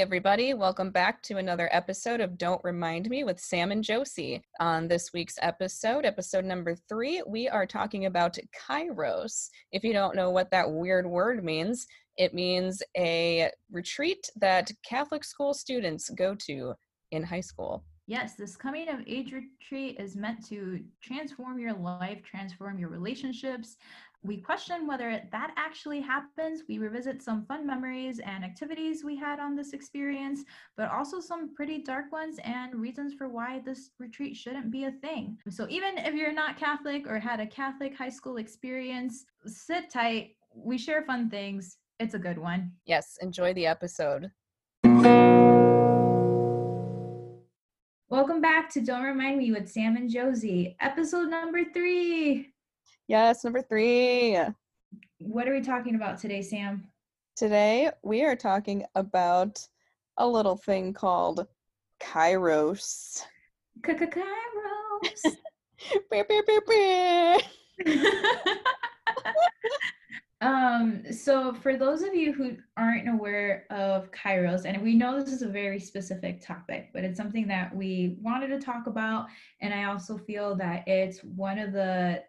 Everybody, welcome back to another episode of Don't Remind Me with Sam and Josie. On this week's episode, episode number three, we are talking about Kairos. If you don't know what that weird word means, it means a retreat that Catholic school students go to in high school. Yes, this coming of age retreat is meant to transform your life, transform your relationships, we question whether that actually happens. We revisit some fun memories and activities we had on this experience, but also some pretty dark ones and reasons for why this retreat shouldn't be a thing. So, even if you're not Catholic or had a Catholic high school experience, sit tight. We share fun things. It's a good one. Yes, enjoy the episode. Welcome back to Don't Remind Me with Sam and Josie, episode number three. Yes, number three. What are we talking about today, Sam? Today we are talking about a little thing called Kairos. Kairos. um so for those of you who aren't aware of kairos and we know this is a very specific topic but it's something that we wanted to talk about and i also feel that it's one of the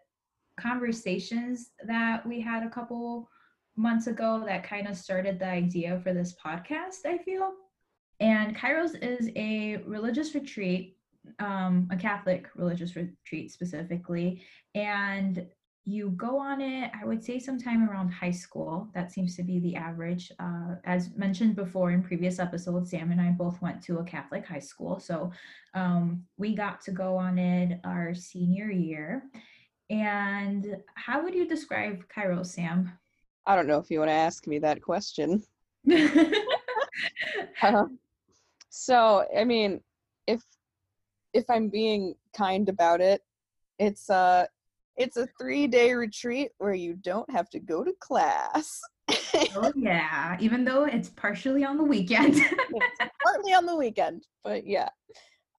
conversations that we had a couple months ago that kind of started the idea for this podcast, I feel. And Kairos is a religious retreat, um, a Catholic religious retreat specifically. And you go on it, I would say, sometime around high school. That seems to be the average. Uh, as mentioned before in previous episodes, Sam and I both went to a Catholic high school. So um, we got to go on it our senior year. And how would you describe Kairos, Sam? I don't know if you want to ask me that question. uh, so, I mean, if if I'm being kind about it, it's a it's a three day retreat where you don't have to go to class. oh yeah, even though it's partially on the weekend. it's partly on the weekend, but yeah.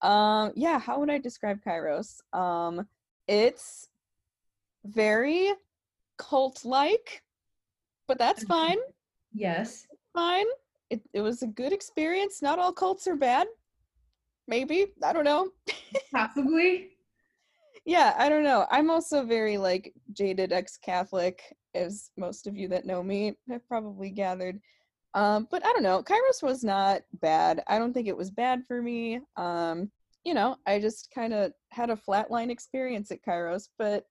Um, yeah, how would I describe Kairos? Um, it's very cult like, but that's fine. Yes. Fine. It, it was a good experience. Not all cults are bad. Maybe. I don't know. Possibly. yeah, I don't know. I'm also very like jaded ex Catholic, as most of you that know me have probably gathered. Um, but I don't know. Kairos was not bad. I don't think it was bad for me. Um, you know, I just kind of had a flatline experience at Kairos, but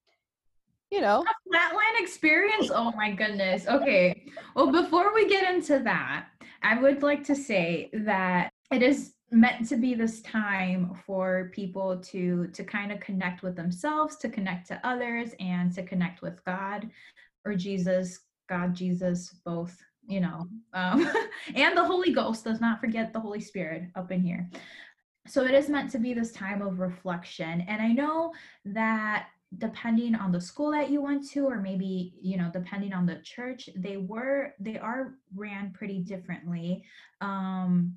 you know. A flatline experience oh my goodness. Okay. Well before we get into that i would like to say that it is meant to be this time for people to to kind of connect with themselves to connect to others and to connect with god or jesus god jesus both you know um, and the holy ghost. Does not forget the holy spirit up in here. So it is meant to be this time of reflection. And i know that depending on the school that you went to or maybe you know depending on the church they were they are ran pretty differently. Um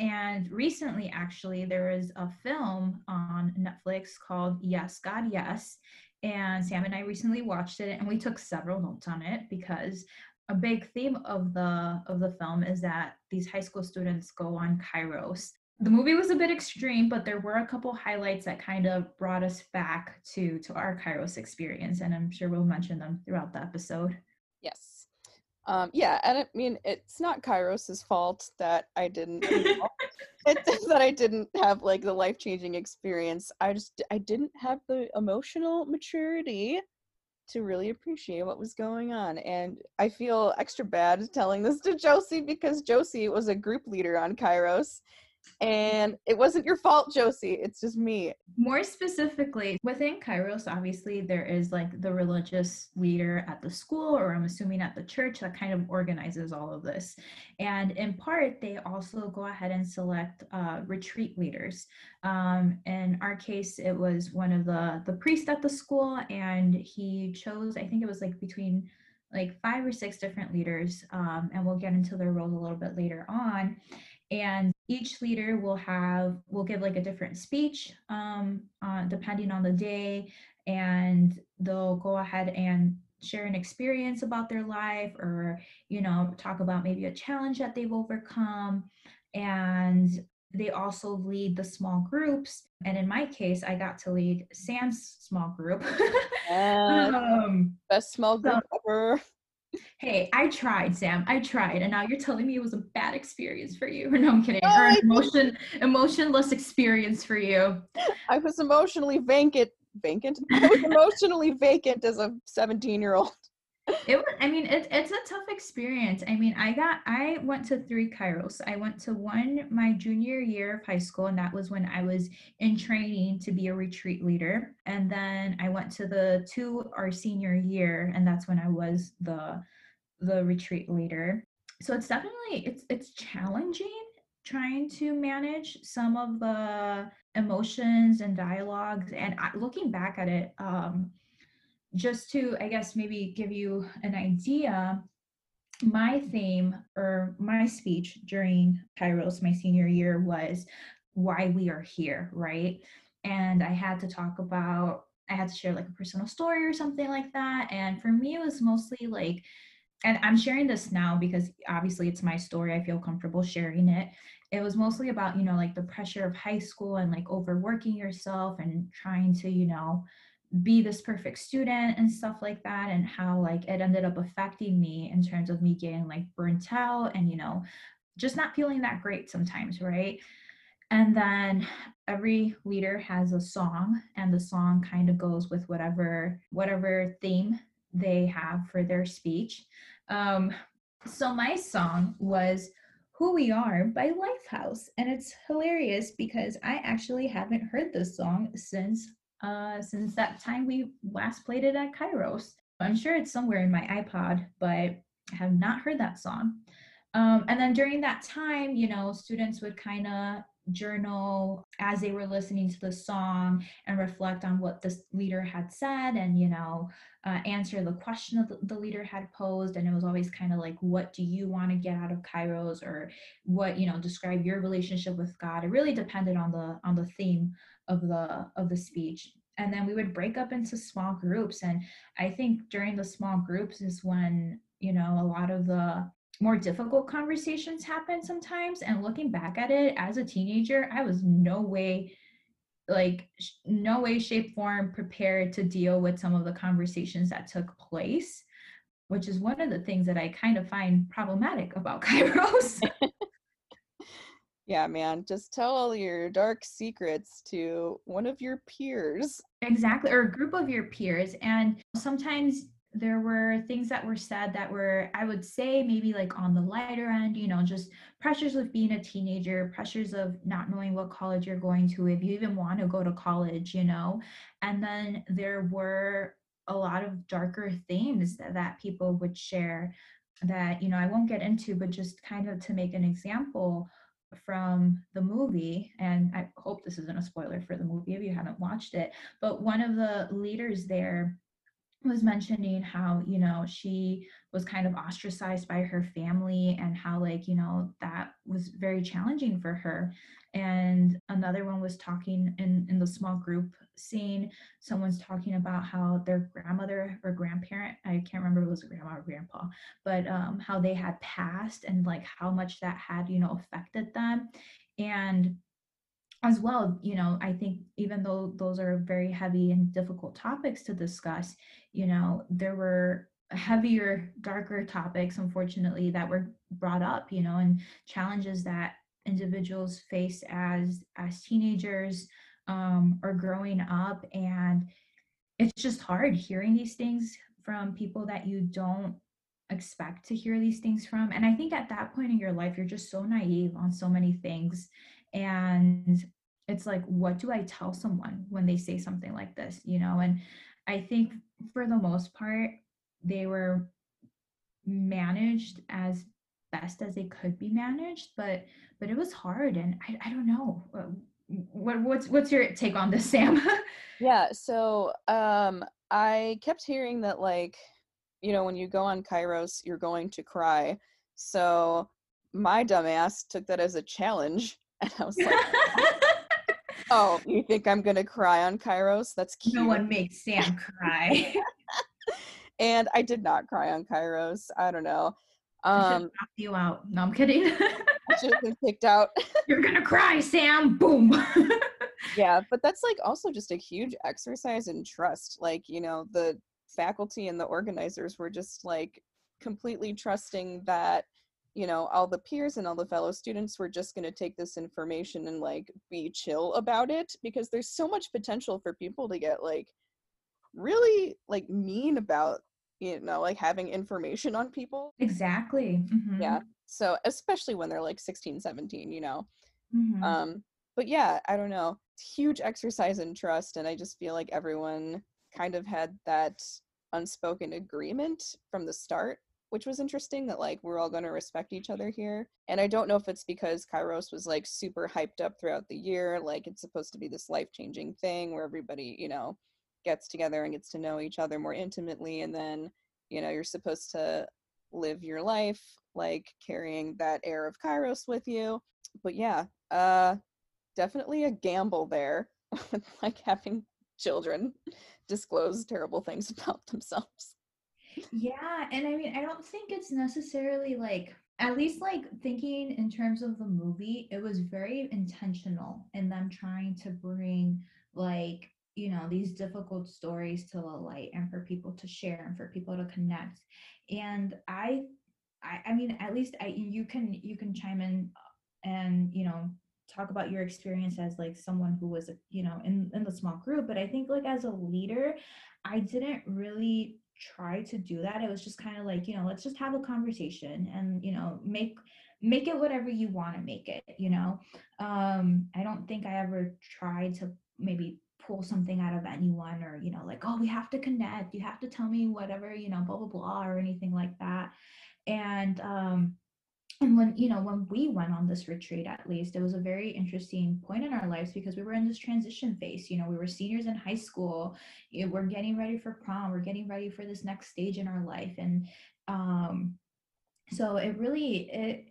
and recently actually there is a film on netflix called yes god yes and sam and i recently watched it and we took several notes on it because a big theme of the of the film is that these high school students go on kairos the movie was a bit extreme, but there were a couple highlights that kind of brought us back to to our Kairos experience, and I'm sure we'll mention them throughout the episode. Yes, um, yeah, and I mean it's not Kairos's fault that I didn't that I didn't have like the life changing experience. I just I didn't have the emotional maturity to really appreciate what was going on. And I feel extra bad telling this to Josie because Josie was a group leader on Kairos and it wasn't your fault josie it's just me. More specifically within kairos obviously there is like the religious leader at the school or i'm assuming at the church that kind of organizes all of this. And in part they also go ahead and select uh, retreat leaders. Um, in our case it was one of the the priests at the school and he chose i think it was like between like five or six different leaders um, and we'll get into their roles a little bit later on. And each leader will have will give like a different speech um, uh, depending on the day and they'll go ahead and share an experience about their life or you know talk about maybe a challenge that they've overcome. And they also lead the small groups. And in my case i got to lead sam's small group. Um, best small group so, ever hey i tried sam. I tried and now you're telling me it was a bad experience for you. No i'm kidding. Or emotion emotionless experience for you. I was emotionally vacant vacant? I was emotionally vacant as a 17 year old it was i mean it, it's a tough experience. I mean i got i went to three kairos. I went to one my junior year of high school and that was when i was in training to be a retreat leader. And then i went to the two our senior year and that's when i was the the retreat leader. So it's definitely it's it's challenging trying to manage some of the emotions and dialogues. And looking back at it um just to, I guess, maybe give you an idea, my theme or my speech during Kairos, my senior year, was why we are here, right? And I had to talk about, I had to share like a personal story or something like that. And for me, it was mostly like, and I'm sharing this now because obviously it's my story. I feel comfortable sharing it. It was mostly about, you know, like the pressure of high school and like overworking yourself and trying to, you know, be this perfect student and stuff like that and how like it ended up affecting me in terms of me getting like burnt out and you know just not feeling that great sometimes right and then every leader has a song and the song kind of goes with whatever whatever theme they have for their speech um so my song was who We Are by Lifehouse. And it's hilarious because I actually haven't heard this song since uh, since that time we last played it at Kairos. I'm sure it's somewhere in my iPod, but I have not heard that song. Um, and then during that time, you know, students would kind of journal as they were listening to the song and reflect on what the leader had said and you know uh, answer the question that the leader had posed. And it was always kind of like what do you want to get out of kairos or what you know describe your relationship with god? It really depended on the on the theme of the of the speech. And then we would break up into small groups. And i think during the small groups is when you know a lot of the more difficult conversations happen sometimes and looking back at it as a teenager i was no way like no way shape form prepared to deal with some of the conversations that took place which is one of the things that i kind of find problematic about kairos. Yeah man just tell all your dark secrets to one of your peers. Exactly or a group of your peers and sometimes there were things that were said that were i would say maybe like on the lighter end you know just pressures of being a teenager pressures of not knowing what college you're going to if you even want to go to college you know? And then there were a lot of darker themes that, that people would share that you know i won't get into but just kind of to make an example from the movie, and I hope this isn't a spoiler for the movie if you haven't watched it, but one of the leaders there was mentioning how you know she was kind of ostracized by her family and how like you know that was very challenging for her. And another one was talking in in the small group scene someone's talking about how their grandmother or grandparent i can't remember it was grandma or grandpa but um how they had passed and like how much that had you know affected them. And as well you know i think even though those are very heavy and difficult topics to discuss you know there were heavier darker topics unfortunately that were brought up you know and challenges that individuals face as as teenagers um, or growing up. And it's just hard hearing these things from people that you don't expect to hear these things from. And i think at that point in your life you're just so naive on so many things and it's like what do i tell someone when they say something like this you know? And i think for the most part they were managed as best as they could be managed but but it was hard and i, I don't know uh, what what's what's your take on this sam? Yeah so um i kept hearing that like you know when you go on kairos you're going to cry. So my dumbass took that as a challenge and i was like oh you think i'm gonna cry on kairos that's cute no one makes sam cry and i did not cry on kairos i don't know um you out no i'm kidding I should have been kicked out. You're gonna cry, Sam. Boom. yeah, but that's like also just a huge exercise in trust. Like, you know, the faculty and the organizers were just like completely trusting that you know all the peers and all the fellow students were just going to take this information and like be chill about it because there's so much potential for people to get like really like mean about you know like having information on people. Exactly. Mm-hmm. yeah. So especially when they're like 16 17 you know? Mhm. um but yeah i don't know. Huge exercise in trust and i just feel like everyone kind of had that unspoken agreement from the start which was interesting that like we're all going to respect each other here and i don't know if it's because kairos was like super hyped up throughout the year like it's supposed to be this life changing thing where everybody you know gets together and gets to know each other more intimately and then you know you're supposed to live your life like carrying that air of kairos with you. But yeah uh definitely a gamble there like having children disclose terrible things about themselves Yeah, and I mean, I don't think it's necessarily like, at least like thinking in terms of the movie, it was very intentional in them trying to bring like, you know, these difficult stories to the light and for people to share and for people to connect. And I, I, I mean, at least I, you can, you can chime in uh, and, you know, talk about your experience as like someone who was, you know, in, in the small group. But I think like as a leader, I didn't really try to do that. It was just kind of like you know let's just have a conversation and you know make make it whatever you want to make it you know? Um i don't think i ever tried to maybe pull something out of anyone or you know like oh we have to connect. You have to tell me whatever you know blah blah blah or anything like that. And um and when you know when we went on this retreat at least it was a very interesting point in our lives because we were in this transition phase. You know we were seniors in high school. We're getting ready for prom. We're getting ready for this next stage in our life. And um so it really it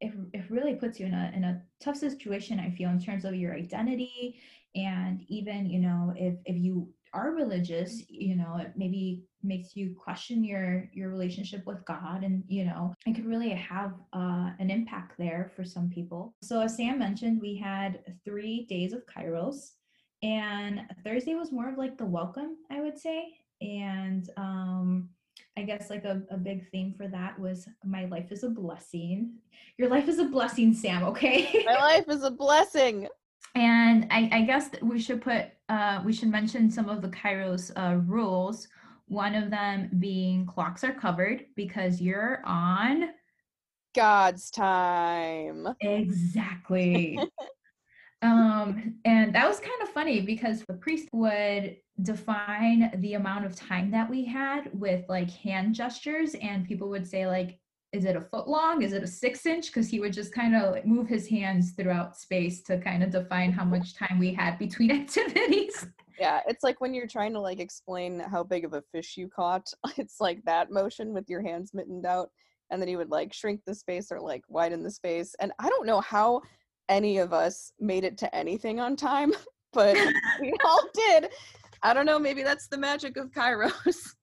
it, it really puts you in a in a tough situation i feel in terms of your identity. And even you know if if you are religious you know it maybe makes you question your your relationship with god and you know it could really have uh, an impact there for some people so as sam mentioned we had three days of kairos and thursday was more of like the welcome i would say and um I guess like a, a big theme for that was my life is a blessing. Your life is a blessing, Sam, okay? my life is a blessing and I, I guess that we should put uh, we should mention some of the Kairos uh, rules. One of them being clocks are covered because you're on God's time. Exactly. um, and that was kind of funny because the priest would define the amount of time that we had with like hand gestures, and people would say like is it a foot long? Is it a six inch? Because he would just kind of move his hands throughout space to kind of define how much time we had between activities. Yeah it's like when you're trying to like explain how big of a fish you caught it's like that motion with your hands mittened out and then he would like shrink the space or like widen the space and i don't know how any of us made it to anything on time but we all did. I don't know maybe that's the magic of kairos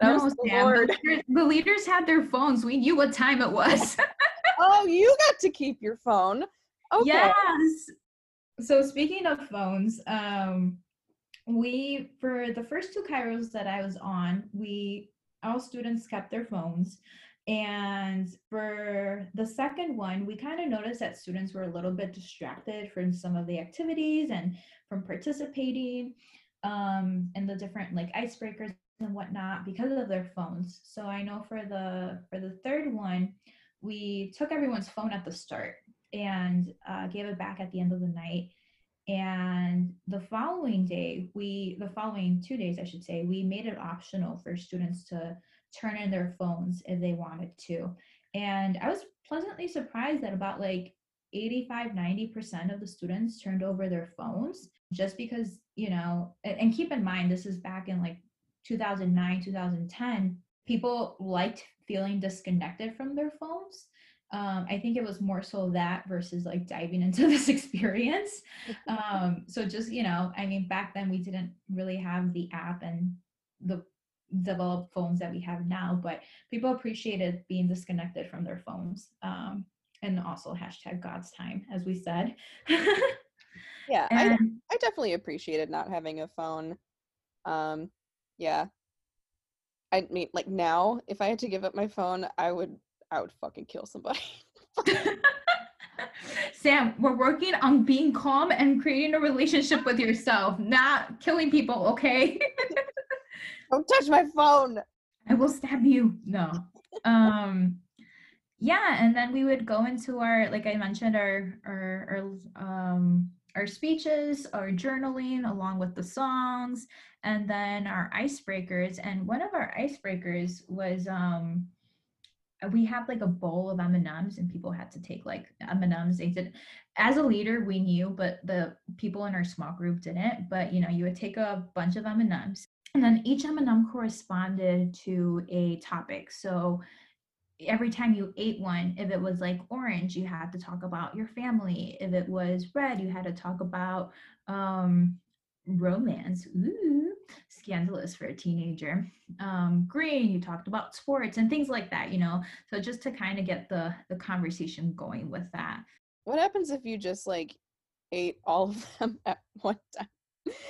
that no, was the, Sam, the, leaders, the leaders had their phones. We knew what time it was. oh, you got to keep your phone. Okay. Yes. So speaking of phones, um, we for the first two Kairos that I was on, we all students kept their phones. And for the second one, we kind of noticed that students were a little bit distracted from some of the activities and from participating um, and the different like icebreakers and whatnot because of their phones. So I know for the for the third one, we took everyone's phone at the start and uh, gave it back at the end of the night. And the following day, we the following two days, I should say, we made it optional for students to turn in their phones if they wanted to. And I was pleasantly surprised that about like 85 90% of the students turned over their phones just because you know and, and keep in mind this is back in like 2009, 2010, people liked feeling disconnected from their phones. Um, I think it was more so that versus like diving into this experience. Um, so just, you know, I mean, back then we didn't really have the app and the developed phones that we have now, but people appreciated being disconnected from their phones. Um, and also hashtag God's time, as we said. yeah, I, I definitely appreciated not having a phone. Um, yeah. I mean, like now, if I had to give up my phone, I would, I would fucking kill somebody. Sam, we're working on being calm and creating a relationship with yourself, not killing people, okay? Don't touch my phone. I will stab you. No. Um yeah, and then we would go into our like I mentioned our our our um our speeches, our journaling along with the songs, and then our icebreakers. And one of our icebreakers was um we have like a bowl of M&Ms and people had to take like M&Ms they did as a leader we knew but the people in our small group didn't but you know you would take a bunch of M&Ms and then each M&M corresponded to a topic so every time you ate one if it was like orange you had to talk about your family. If it was red you had to talk about um romance. Ooh scandalous for a teenager. Um green you talked about sports and things like that you know? So just to kind of get the the conversation going with that. What happens if you just like ate all of them at one time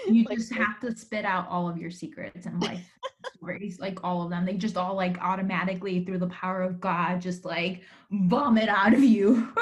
you like, just have to spit out all of your secrets and life stories like all of them they just all like automatically through the power of god just like vomit out of you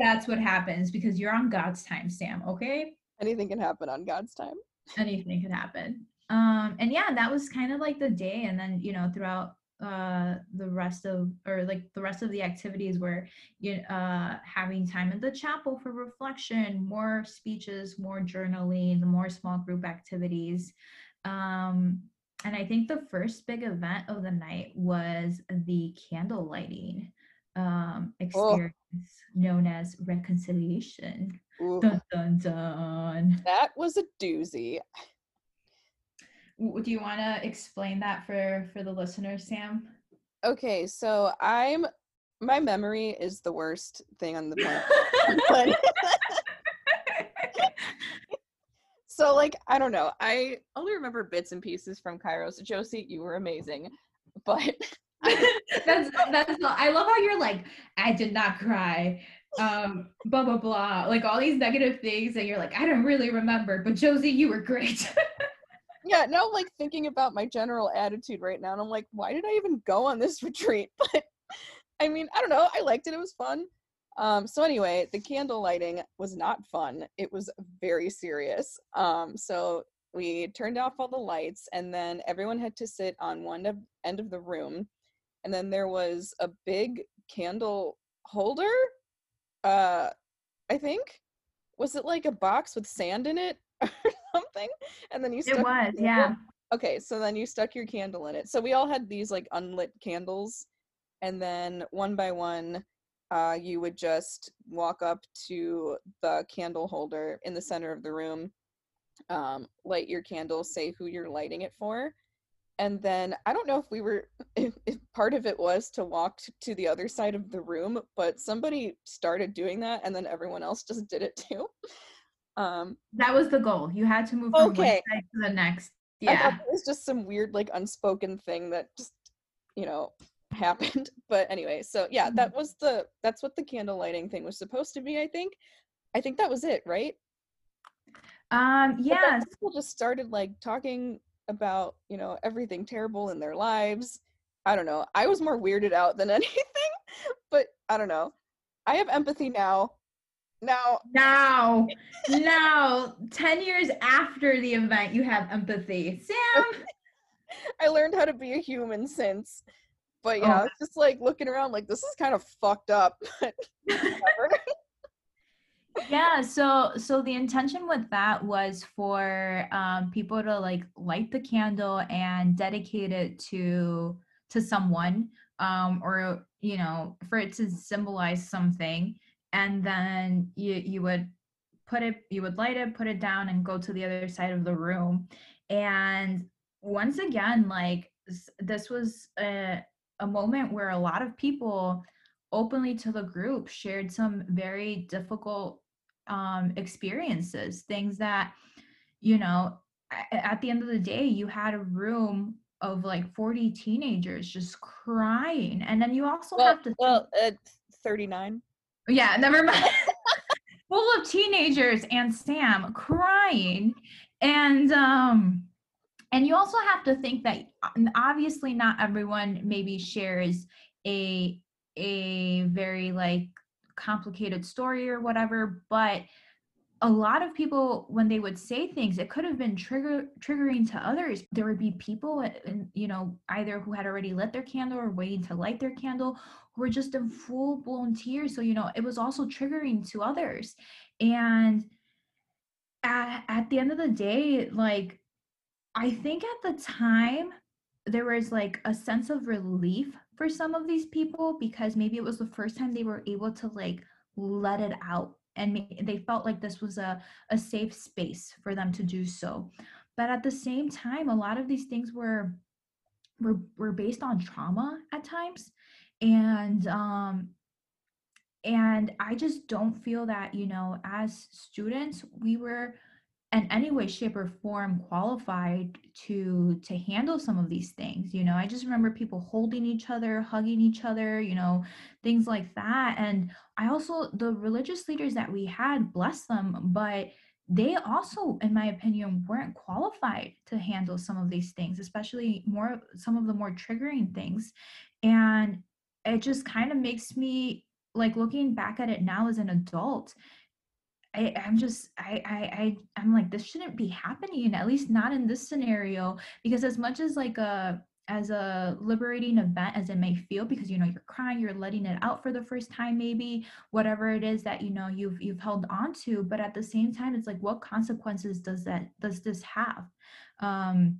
that's what happens because you're on God's time, Sam, okay? Anything can happen on God's time. Anything can happen. Um and yeah, that was kind of like the day and then, you know, throughout uh the rest of or like the rest of the activities were you uh having time in the chapel for reflection more speeches more journaling more small group activities um and i think the first big event of the night was the candle lighting um, oh. experience oh. known as reconciliation. Dun, dun, dun. That was a doozy. Do you want to explain that for for the listeners, Sam? Okay, so I'm my memory is the worst thing on the planet. so like I don't know. I only remember bits and pieces from Kairos. Josie, you were amazing. But that's that's I love how you're like, I did not cry. Um, blah blah blah. Like all these negative things, and you're like, I don't really remember, but Josie, you were great. Yeah, now like thinking about my general attitude right now, and I'm like, why did I even go on this retreat? But I mean, I don't know. I liked it. It was fun. Um, so anyway, the candle lighting was not fun. It was very serious. Um, so we turned off all the lights, and then everyone had to sit on one end of the room and then there was a big candle holder uh i think was it like a box with sand in it something and then you stuck it was yeah okay so then you stuck your candle in it so we all had these like unlit candles and then one by one uh, you would just walk up to the candle holder in the center of the room um, light your candle say who you're lighting it for and then I don't know if we were if, if part of it was to walk t- to the other side of the room, but somebody started doing that, and then everyone else just did it too. Um, that was the goal. You had to move from okay. one side to the next. Yeah, it was just some weird like unspoken thing that just you know happened. But anyway, so yeah, mm-hmm. that was the that's what the candle lighting thing was supposed to be. I think. I think that was it, right? Um, yeah. People just started like talking about you know everything terrible in their lives i don't know i was more weirded out than anything but i don't know i have empathy now now now now 10 years after the event you have empathy. Sam? I learned how to be a human since but yeah oh. just like looking around like this is kind of fucked up yeah so so the intention with that was for um, people to like light the candle and dedicate it to to someone um, or you know for it to symbolize something and then you you would put it you would light it put it down and go to the other side of the room. And once again like this was a, a moment where a lot of people openly to the group shared some very difficult um, experiences, things that, you know, at the end of the day, you had a room of like 40 teenagers just crying. And then you also well, have to well uh, 39 yeah never mind. Full of teenagers and sam crying. And um and you also have to think that obviously not everyone maybe shares a a very like complicated story or whatever but a lot of people when they would say things it could have been trigger triggering to others. There would be people uh, you know either who had already lit their candle or waiting to light their candle who were just in full blown tears. So you know it was also triggering to others. And at, at the end of the day like i think at the time there was like a sense of relief for some of these people because maybe it was the first time they were able to like let it out and they felt like this was a, a safe space for them to do so. But at the same time a lot of these things were were, were based on trauma at times. And um and i just don't feel that you know as students we were in any way shape or form qualified to to handle some of these things you know? I just remember people holding each other hugging each other you know things like that and i also the religious leaders that we had bless them but they also in my opinion weren't qualified to handle some of these things especially more some of the more triggering things and it just kind of makes me like looking back at it now as an adult I, I'm just I, I I I'm like this shouldn't be happening at least not in this scenario because as much as like a as a liberating event as it may feel because you know you're crying you're letting it out for the first time maybe whatever it is that you know you've you've held on to but at the same time it's like what consequences does that does this have? Um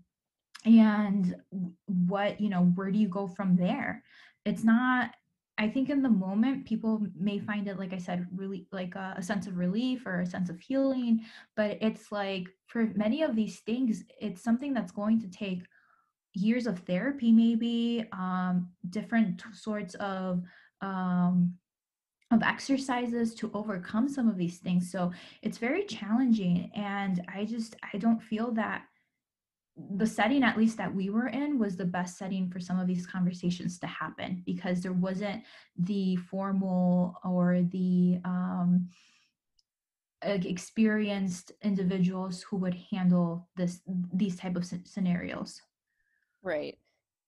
and what you know where do you go from there? It's not I think in the moment, people may find it, like I said, really like a, a, sense of relief or a sense of healing. But it's like for many of these things, it's something that's going to take years of therapy, maybe um, different sorts of um, of exercises to overcome some of these things. So it's very challenging, and I just I don't feel that the setting at least that we were in was the best setting for some of these conversations to happen because there wasn't the formal or the um, experienced individuals who would handle this these type of scenarios. Right.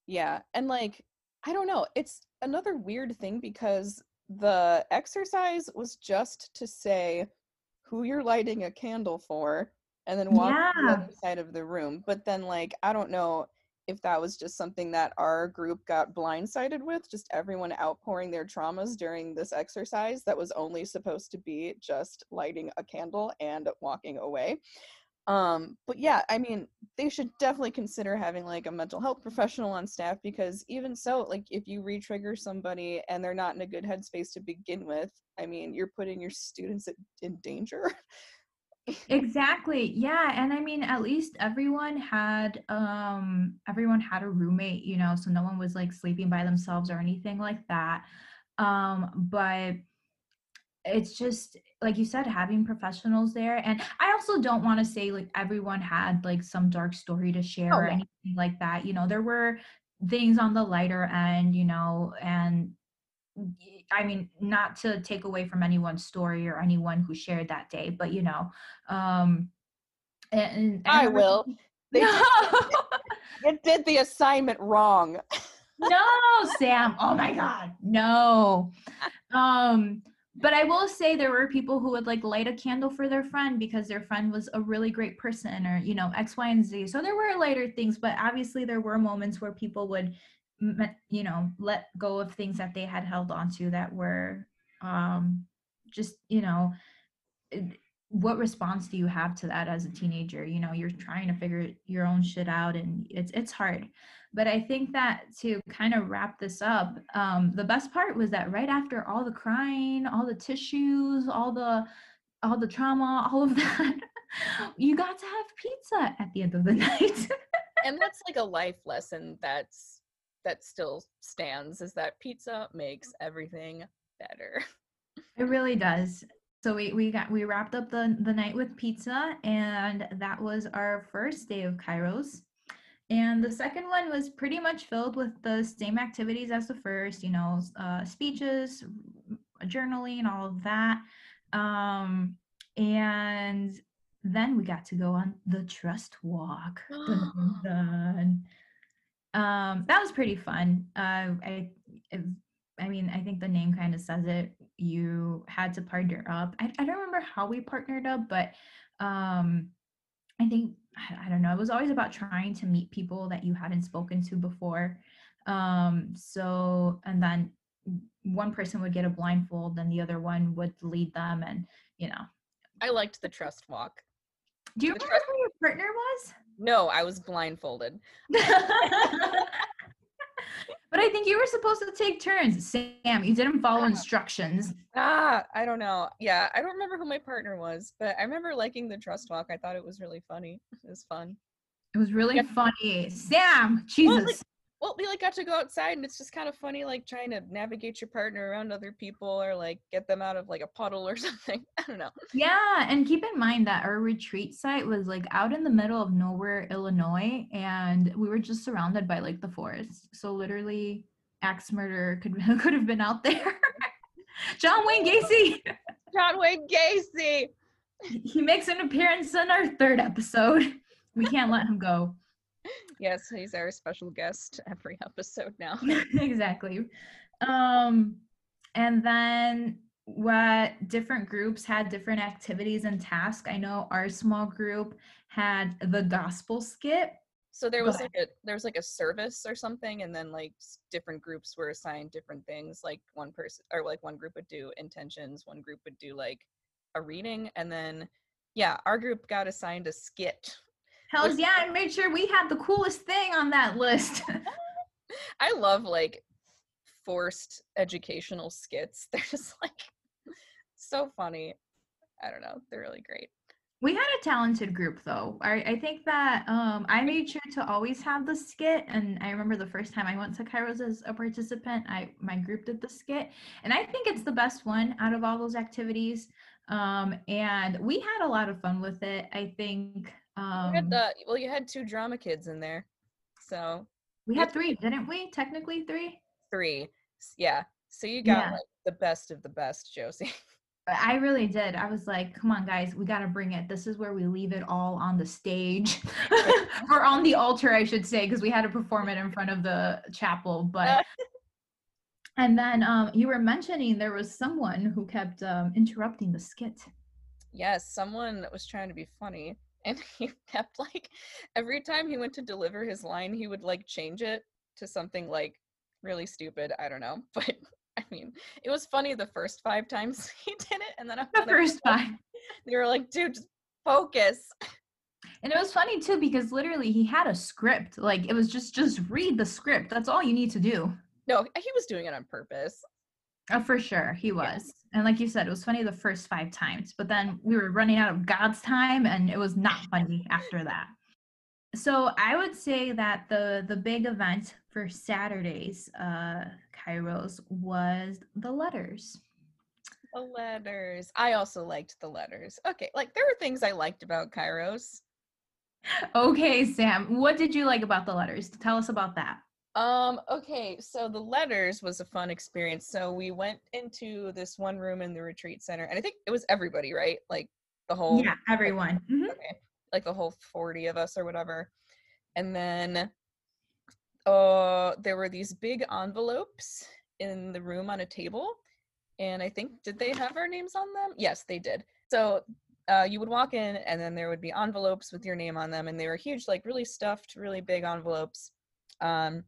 Yeah and like i don't know it's another weird thing because the exercise was just to say who you're lighting a candle for and then walk yeah. to the other side of the room. But then, like, I don't know if that was just something that our group got blindsided with, just everyone outpouring their traumas during this exercise that was only supposed to be just lighting a candle and walking away. Um, but yeah, I mean, they should definitely consider having like a mental health professional on staff because even so, like if you re-trigger somebody and they're not in a good headspace to begin with, I mean, you're putting your students in danger. exactly yeah and i mean at least everyone had um everyone had a roommate you know so no one was like sleeping by themselves or anything like that um but it's just like you said having professionals there and i also don't want to say like everyone had like some dark story to share oh, or anything like that you know there were things on the lighter end you know and I mean, not to take away from anyone's story or anyone who shared that day, but you know, um, and, and I will. They no. did, did the assignment wrong. no, Sam. Oh my God, no. Um, but I will say there were people who would like light a candle for their friend because their friend was a really great person, or you know, X, Y, and Z. So there were lighter things, but obviously there were moments where people would you know let go of things that they had held on to that were um just you know what response do you have to that as a teenager? You know you're trying to figure your own shit out and it's it's hard. But i think that to kind of wrap this up um the best part was that right after all the crying all the tissues all the all the trauma all of that you got to have pizza at the end of the night. And that's like a life lesson that's that still stands is that pizza makes everything better. It really does. So we we got we wrapped up the the night with pizza and that was our first day of Kairos. and the second one was pretty much filled with the same activities as the first, you know, uh, speeches, journaling, all of that. Um, and then we got to go on the trust walk. Dun, dun, dun. Um, that was pretty fun. Uh, I, I mean, I think the name kind of says it. You had to partner up. I, I don't remember how we partnered up, but um, I think I, I don't know. It was always about trying to meet people that you hadn't spoken to before. Um, so, and then one person would get a blindfold, and the other one would lead them, and you know. I liked the trust walk. Do you The remember who your partner was? No, I was blindfolded. but I think you were supposed to take turns. Sam, you didn't follow instructions. Ah, I don't know. Yeah, I don't remember who my partner was, but I remember liking the trust walk. I thought it was really funny. It was fun. It was really Yeah. funny. Sam, Well, Jesus. like, well, we like got to go outside, and it's just kind of funny, like trying to navigate your partner around other people, or like get them out of like a puddle or something. I don't know. Yeah, and keep in mind that our retreat site was like out in the middle of nowhere, Illinois, and we were just surrounded by like the forest. So literally, axe murder could could have been out there. John Wayne Gacy. John Wayne Gacy. He makes an appearance in our third episode. We can't let him go. Yes, he's our special guest every episode now. exactly. Um, and then what different groups had different activities and tasks. I know our small group had the gospel skit. So there was like a there was like a service or something, and then like different groups were assigned different things. Like one person or like one group would do intentions, one group would do like a reading, and then yeah, our group got assigned a skit. Hells yeah, I made sure we had the coolest thing on that list. I love like forced educational skits. They're just like so funny. I don't know. They're really great. we had a talented group though. I, I think that um, I made sure to always have the skit. And I remember the first time I went to Kairos as a participant, I my group did the skit. And I think it's the best one out of all those activities. Um, and we had a lot of fun with it. I think You um, had the well, you had two drama kids in there, so we had three, didn't we? Technically three. three. Yeah. So you got Yeah. like the best of the best, Josie. I really did. I was like, come on, guys, we got to bring it. This is where we leave it all on the stage or on the altar, I should say, because we had to perform it in front of the chapel. But, and then um, you were mentioning there was someone who kept um, interrupting the skit. yes, someone was trying to be funny, and he kept like every time he went to deliver his line, he would like change it to something like really stupid. I don't know, but I mean, it was funny the first five times he did it, and then The first time. they were like, "Dude, just focus." And it was funny too because literally he had a script. Like it was just just read the script. That's all you need to do. No, he was doing it on purpose. Oh, for sure, he was. And like you said, it was funny the first five times, but then we were running out of God's time, and it was not funny after that. So I would say that the the big event for Saturdays, uh, Kairos, was the letters. The letters. I also liked the letters. Okay, like there were things I liked about Kairos. Okay, Sam, what did you like about the letters? Tell us about that. Um, okay, so the letters was a fun experience. So we went into this one room in the retreat center, and I think it was everybody, right? Like the whole Yeah, everyone. Mhm. okay, like the whole 40 of us or whatever. And then uh there were these big envelopes in the room on a table. And I think did they have our names on them? Yes, they did. So uh, you would walk in and then there would be envelopes with your name on them and they were huge like really stuffed really big envelopes um,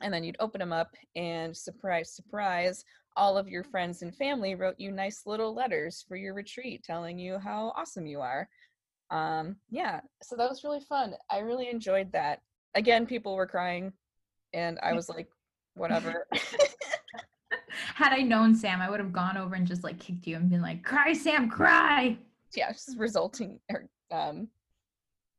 and then you'd open them up and surprise surprise all of your friends and family wrote you nice little letters for your retreat telling you how awesome you are. Um, yeah so that was really fun. I really enjoyed that. Again people were crying and i was like whatever. Had I known Sam, I would have gone over and just like kicked you and been like, "Cry, Sam, cry!" yeah just resulting or um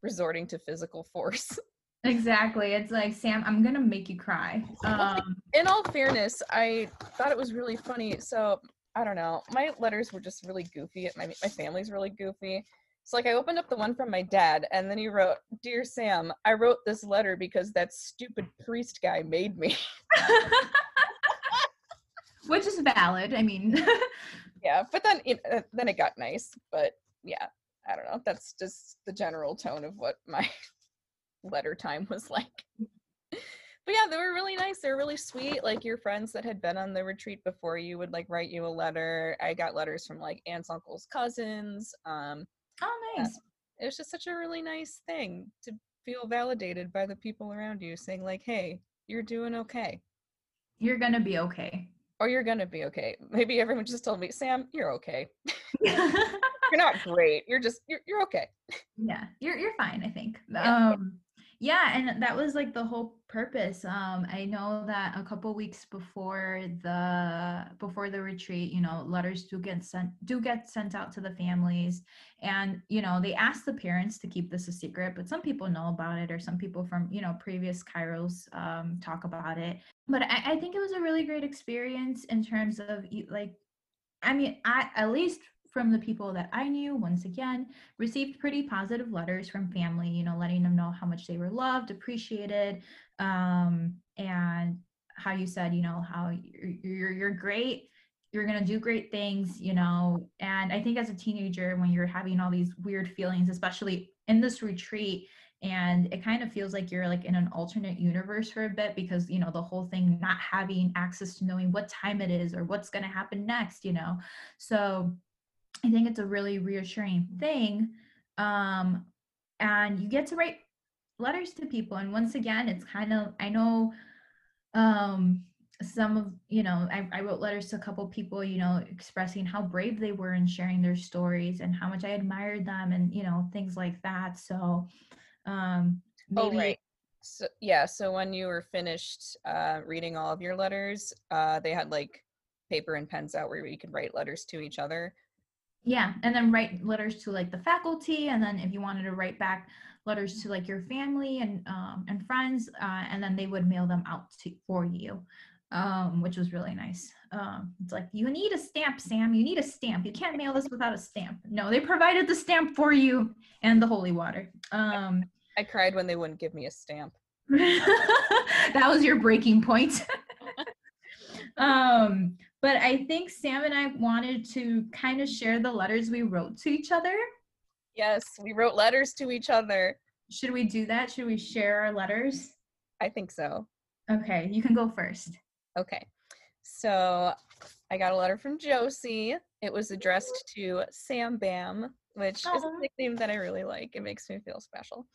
resorting to physical force Exactly. It's like, Sam, I'm gonna make you cry. Um, in all fairness, I thought it was really funny. So I don't know. My letters were just really goofy. My my family's really goofy. So like I opened up the one from my dad and then he wrote, "Dear Sam, I wrote this letter because that stupid priest guy made me." Which is valid. I mean, yeah, but then it, uh, then it got nice, but yeah, I don't know. That's just the general tone of what my letter time was like. But yeah, they were really nice. They were really sweet. Like your friends that had been on the retreat before you would like write you a letter. I got letters from like aunts, uncles, cousins. Um, oh, nice. it was just such a really nice thing to feel validated by the people around you saying like, "Hey, you're doing okay." You're gonna be okay. Or you're gonna be okay. Maybe everyone just told me, Sam, you're okay. you're not great. You're just you're you're okay. Yeah, you're you're fine. I think. Yeah. Um, yeah, and that was like the whole purpose. Um, I know that a couple weeks before the before the retreat, you know, letters do get sent do get sent out to the families, and you know they ask the parents to keep this a secret, but some people know about it, or some people from you know previous Kairos um, talk about it. But I, I think it was a really great experience in terms of like, I mean, I at least from the people that I knew, once again, received pretty positive letters from family, you know, letting them know how much they were loved, appreciated, um, and how you said, you know, how you're, you're, you're great, you're going to do great things, you know. And I think as a teenager, when you're having all these weird feelings, especially in this retreat, and it kind of feels like you're like in an alternate universe for a bit because you know the whole thing not having access to knowing what time it is or what's going to happen next you know so I think it's a really reassuring thing. Um, and you get to write letters to people. And once again, it's kind of, I know um, some of, you know, I, I wrote letters to a couple people, you know, expressing how brave they were in sharing their stories and how much I admired them and, you know, things like that. So, um, oh, maybe. Oh, right. So, yeah. So when you were finished uh, reading all of your letters, uh, they had like paper and pens out where you could write letters to each other yeah and then write letters to like the faculty and then if you wanted to write back letters to like your family and um, and friends uh, and then they would mail them out to, for you um, which was really nice. Um, it's like you need a stamp sam. You need a stamp. You can't mail this without a stamp. No they provided the stamp for you and the holy water. Um, I, I cried when they wouldn't give me a stamp. That was your breaking point. Um but I think Sam and I wanted to kind of share the letters we wrote to each other. Yes, we wrote letters to each other. Should we do that? Should we share our letters? I think so. Okay, you can go first. Okay. So I got a letter from Josie. It was addressed to Sam Bam, which Aww. is a nickname that I really like. It makes me feel special.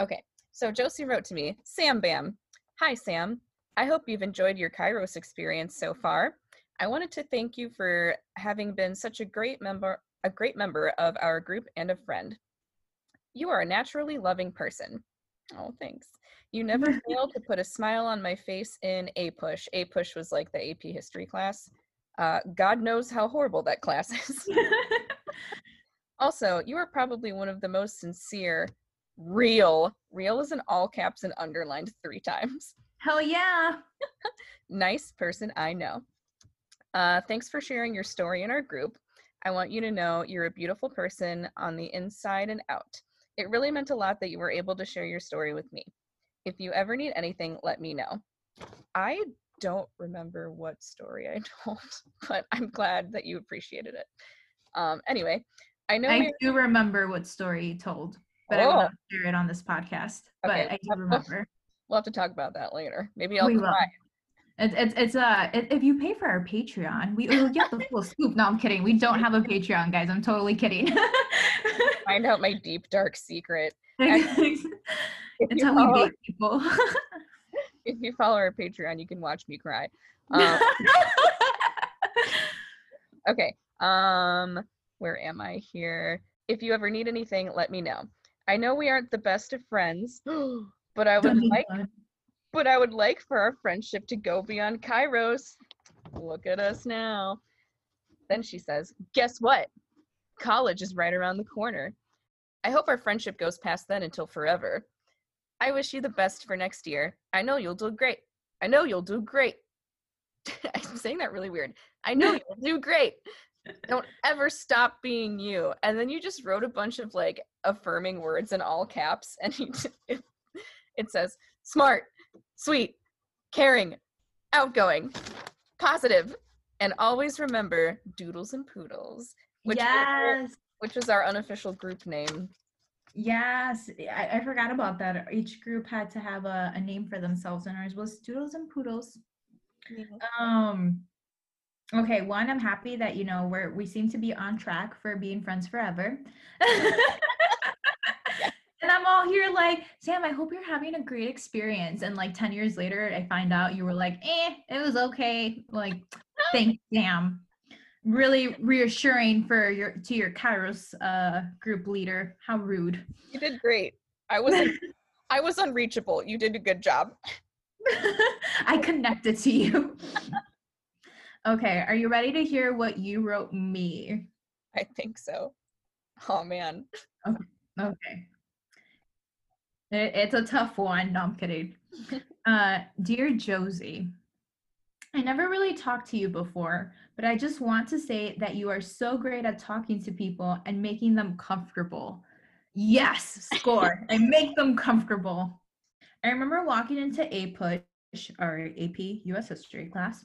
Okay. So Josie wrote to me, Sam Bam. Hi, Sam. I hope you've enjoyed your Kairos experience so far. I wanted to thank you for having been such a great member a great member of our group and a friend. You are a naturally loving person. Oh, thanks. You never fail to put a smile on my face in APUSH. A push was like the AP history class. Uh, God knows how horrible that class is. also, you are probably one of the most sincere, real, real is in all caps and underlined three times. Hell yeah. nice person I know. Uh, thanks for sharing your story in our group. I want you to know you're a beautiful person on the inside and out. It really meant a lot that you were able to share your story with me. If you ever need anything, let me know. I don't remember what story I told, but I'm glad that you appreciated it. Um, anyway, I know I do remember what story you told, but oh. I won't share it on this podcast. Okay. But I do remember. We'll have to talk about that later. Maybe I'll we cry. Will. It's it's it's uh if you pay for our Patreon, we will get the full scoop. No, I'm kidding. We don't have a Patreon, guys. I'm totally kidding. Find out my deep dark secret. it's how follow, we date people. if you follow our Patreon, you can watch me cry. Um, okay. Um, where am I here? If you ever need anything, let me know. I know we aren't the best of friends, but I would like but I would like for our friendship to go beyond Kairos. Look at us now. Then she says, Guess what? College is right around the corner. I hope our friendship goes past then until forever. I wish you the best for next year. I know you'll do great. I know you'll do great. I'm saying that really weird. I know you'll do great. Don't ever stop being you. And then you just wrote a bunch of like affirming words in all caps, and it says smart, sweet, caring, outgoing, positive, and always remember doodles and poodles. Which was our- yes. which was our unofficial group name. Yes, I, I forgot about that. Each group had to have a, a name for themselves, and ours was Doodles and Poodles. Um. Okay, one, I'm happy that you know we're we seem to be on track for being friends forever. I'm all here like, Sam, I hope you're having a great experience. And like 10 years later, I find out you were like, eh, it was okay. Like, thanks, Sam. Really reassuring for your to your Kairos uh group leader. How rude. You did great. I was I was unreachable. You did a good job. I connected to you. okay, are you ready to hear what you wrote me? I think so. Oh man. Okay. It, it's a tough one. No, I'm kidding. Uh, dear Josie, I never really talked to you before, but I just want to say that you are so great at talking to people and making them comfortable. Yes, score. I make them comfortable. I remember walking into APUSH, our AP US History class,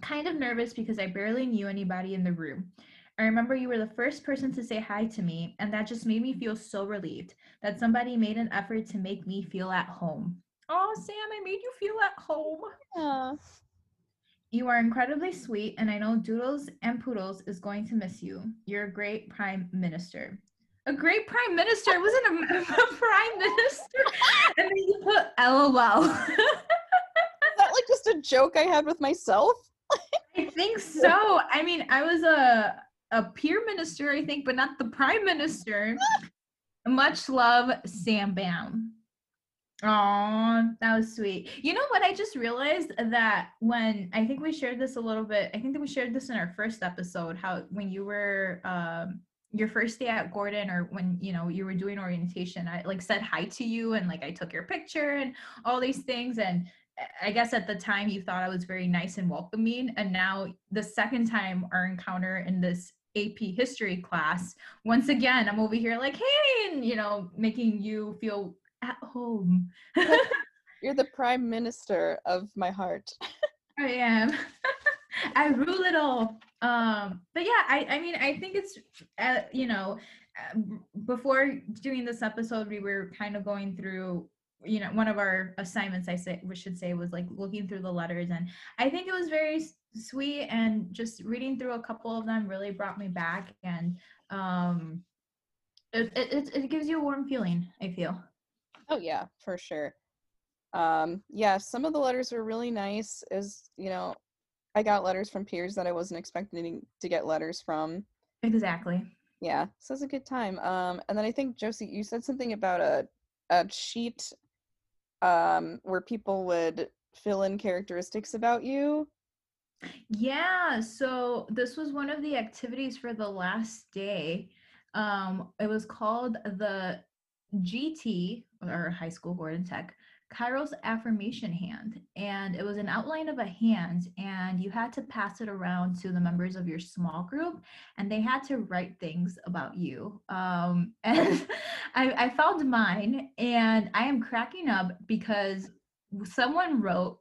kind of nervous because I barely knew anybody in the room. I remember you were the first person to say hi to me, and that just made me feel so relieved that somebody made an effort to make me feel at home. Oh, Sam, I made you feel at home. Yeah. You are incredibly sweet, and I know Doodles and Poodles is going to miss you. You're a great prime minister. A great prime minister? I wasn't a, a prime minister. And then you put LOL. Is that like just a joke I had with myself? I think so. I mean, I was a a peer minister, I think, but not the prime minister. Much love, Sam Bam. Oh, that was sweet. You know what? I just realized that when I think we shared this a little bit, I think that we shared this in our first episode, how when you were um your first day at Gordon or when you know you were doing orientation, I like said hi to you and like I took your picture and all these things. And I guess at the time you thought I was very nice and welcoming. And now the second time our encounter in this AP history class, once again, I'm over here like, hey, and you know, making you feel at home. You're the prime minister of my heart. I am. I rule it all. Um, but yeah, I, I mean, I think it's, uh, you know, uh, before doing this episode, we were kind of going through, you know, one of our assignments, I say, we should say, was like looking through the letters. And I think it was very sweet. And just reading through a couple of them really brought me back. And um, it, it, it- gives you a warm feeling, I feel. Oh yeah, for sure. Um, yeah, some of the letters were really nice. Is you know, I got letters from peers that I wasn't expecting to get letters from. Exactly. Yeah, so it's a good time. Um, and then I think Josie, you said something about a a sheet um where people would fill in characteristics about you. Yeah, so this was one of the activities for the last day. Um, it was called the GT or High School Gordon Tech Kairos affirmation hand, and it was an outline of a hand, and you had to pass it around to the members of your small group, and they had to write things about you. Um, and I, I found mine, and I am cracking up because someone wrote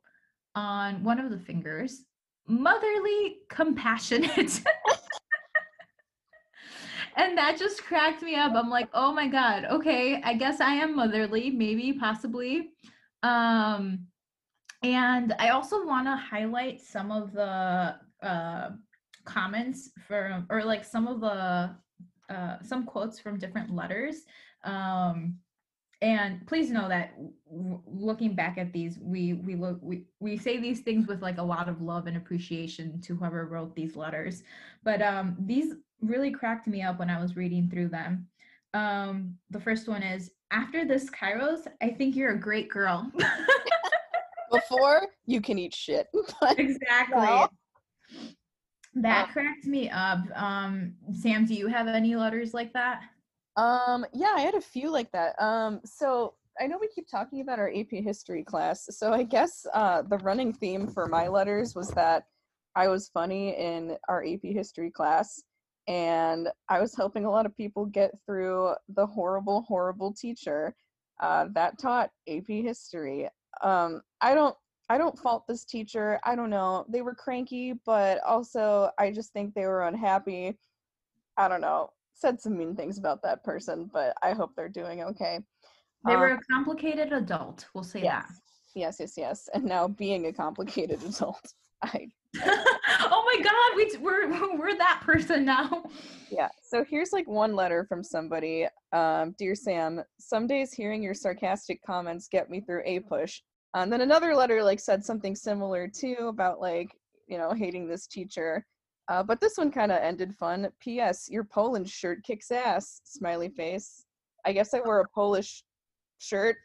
on one of the fingers motherly compassionate. And that just cracked me up. I'm like oh my god okay i guess i am motherly maybe possibly um and i also want to highlight some of the uh comments from or like some of the uh some quotes from different letters. Um and please know that w- looking back at these we we look we, we say these things with like a lot of love and appreciation to whoever wrote these letters. But um these really cracked me up when i was reading through them um the first one is after this kairos i think you're a great girl Before you can eat shit. Exactly Well. that Uh, cracked me up um sam do you have any letters like that Um, yeah, I had a few like that. Um, so I know we keep talking about our AP history class. So I guess uh, the running theme for my letters was that I was funny in our AP history class and I was helping a lot of people get through the horrible, horrible teacher uh, that taught AP history. Um, I don't I don't fault this teacher. I don't know. They were cranky, but also I just think they were unhappy. I don't know. Said some mean things about that person, but I hope they're doing okay. They were um, a complicated adult. We'll say yes. that. Yes, yes, yes. And now being a complicated adult, I. oh my God, we we're we're that person now. Yeah. So here's like one letter from somebody. Um, Dear Sam, some days hearing your sarcastic comments get me through APUSH. And then another letter like said something similar too about like you know hating this teacher. Uh, but this one kind of ended fun. P.S. Your Poland shirt kicks ass. Smiley face. I guess I wore a Polish shirt.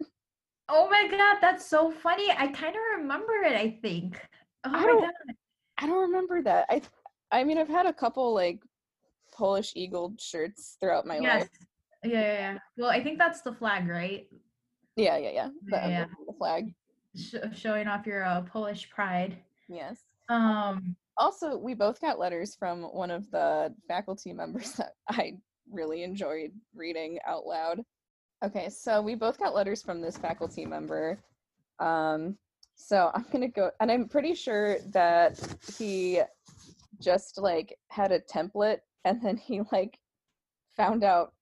Oh my god, that's so funny. I kind of remember it, I think. Oh I my god. I don't remember that. I I mean I've had a couple like Polish eagle shirts throughout my yes. life. Yeah, yeah, yeah. Well, I think that's the flag, right? Yeah, yeah, yeah. The, yeah. the flag. Sh- showing off your uh, Polish pride. Yes. Um also, we both got letters from one of the faculty members that I really enjoyed reading out loud. Okay, so we both got letters from this faculty member. Um, so I'm gonna go, and I'm pretty sure that he just like had a template, and then he like found out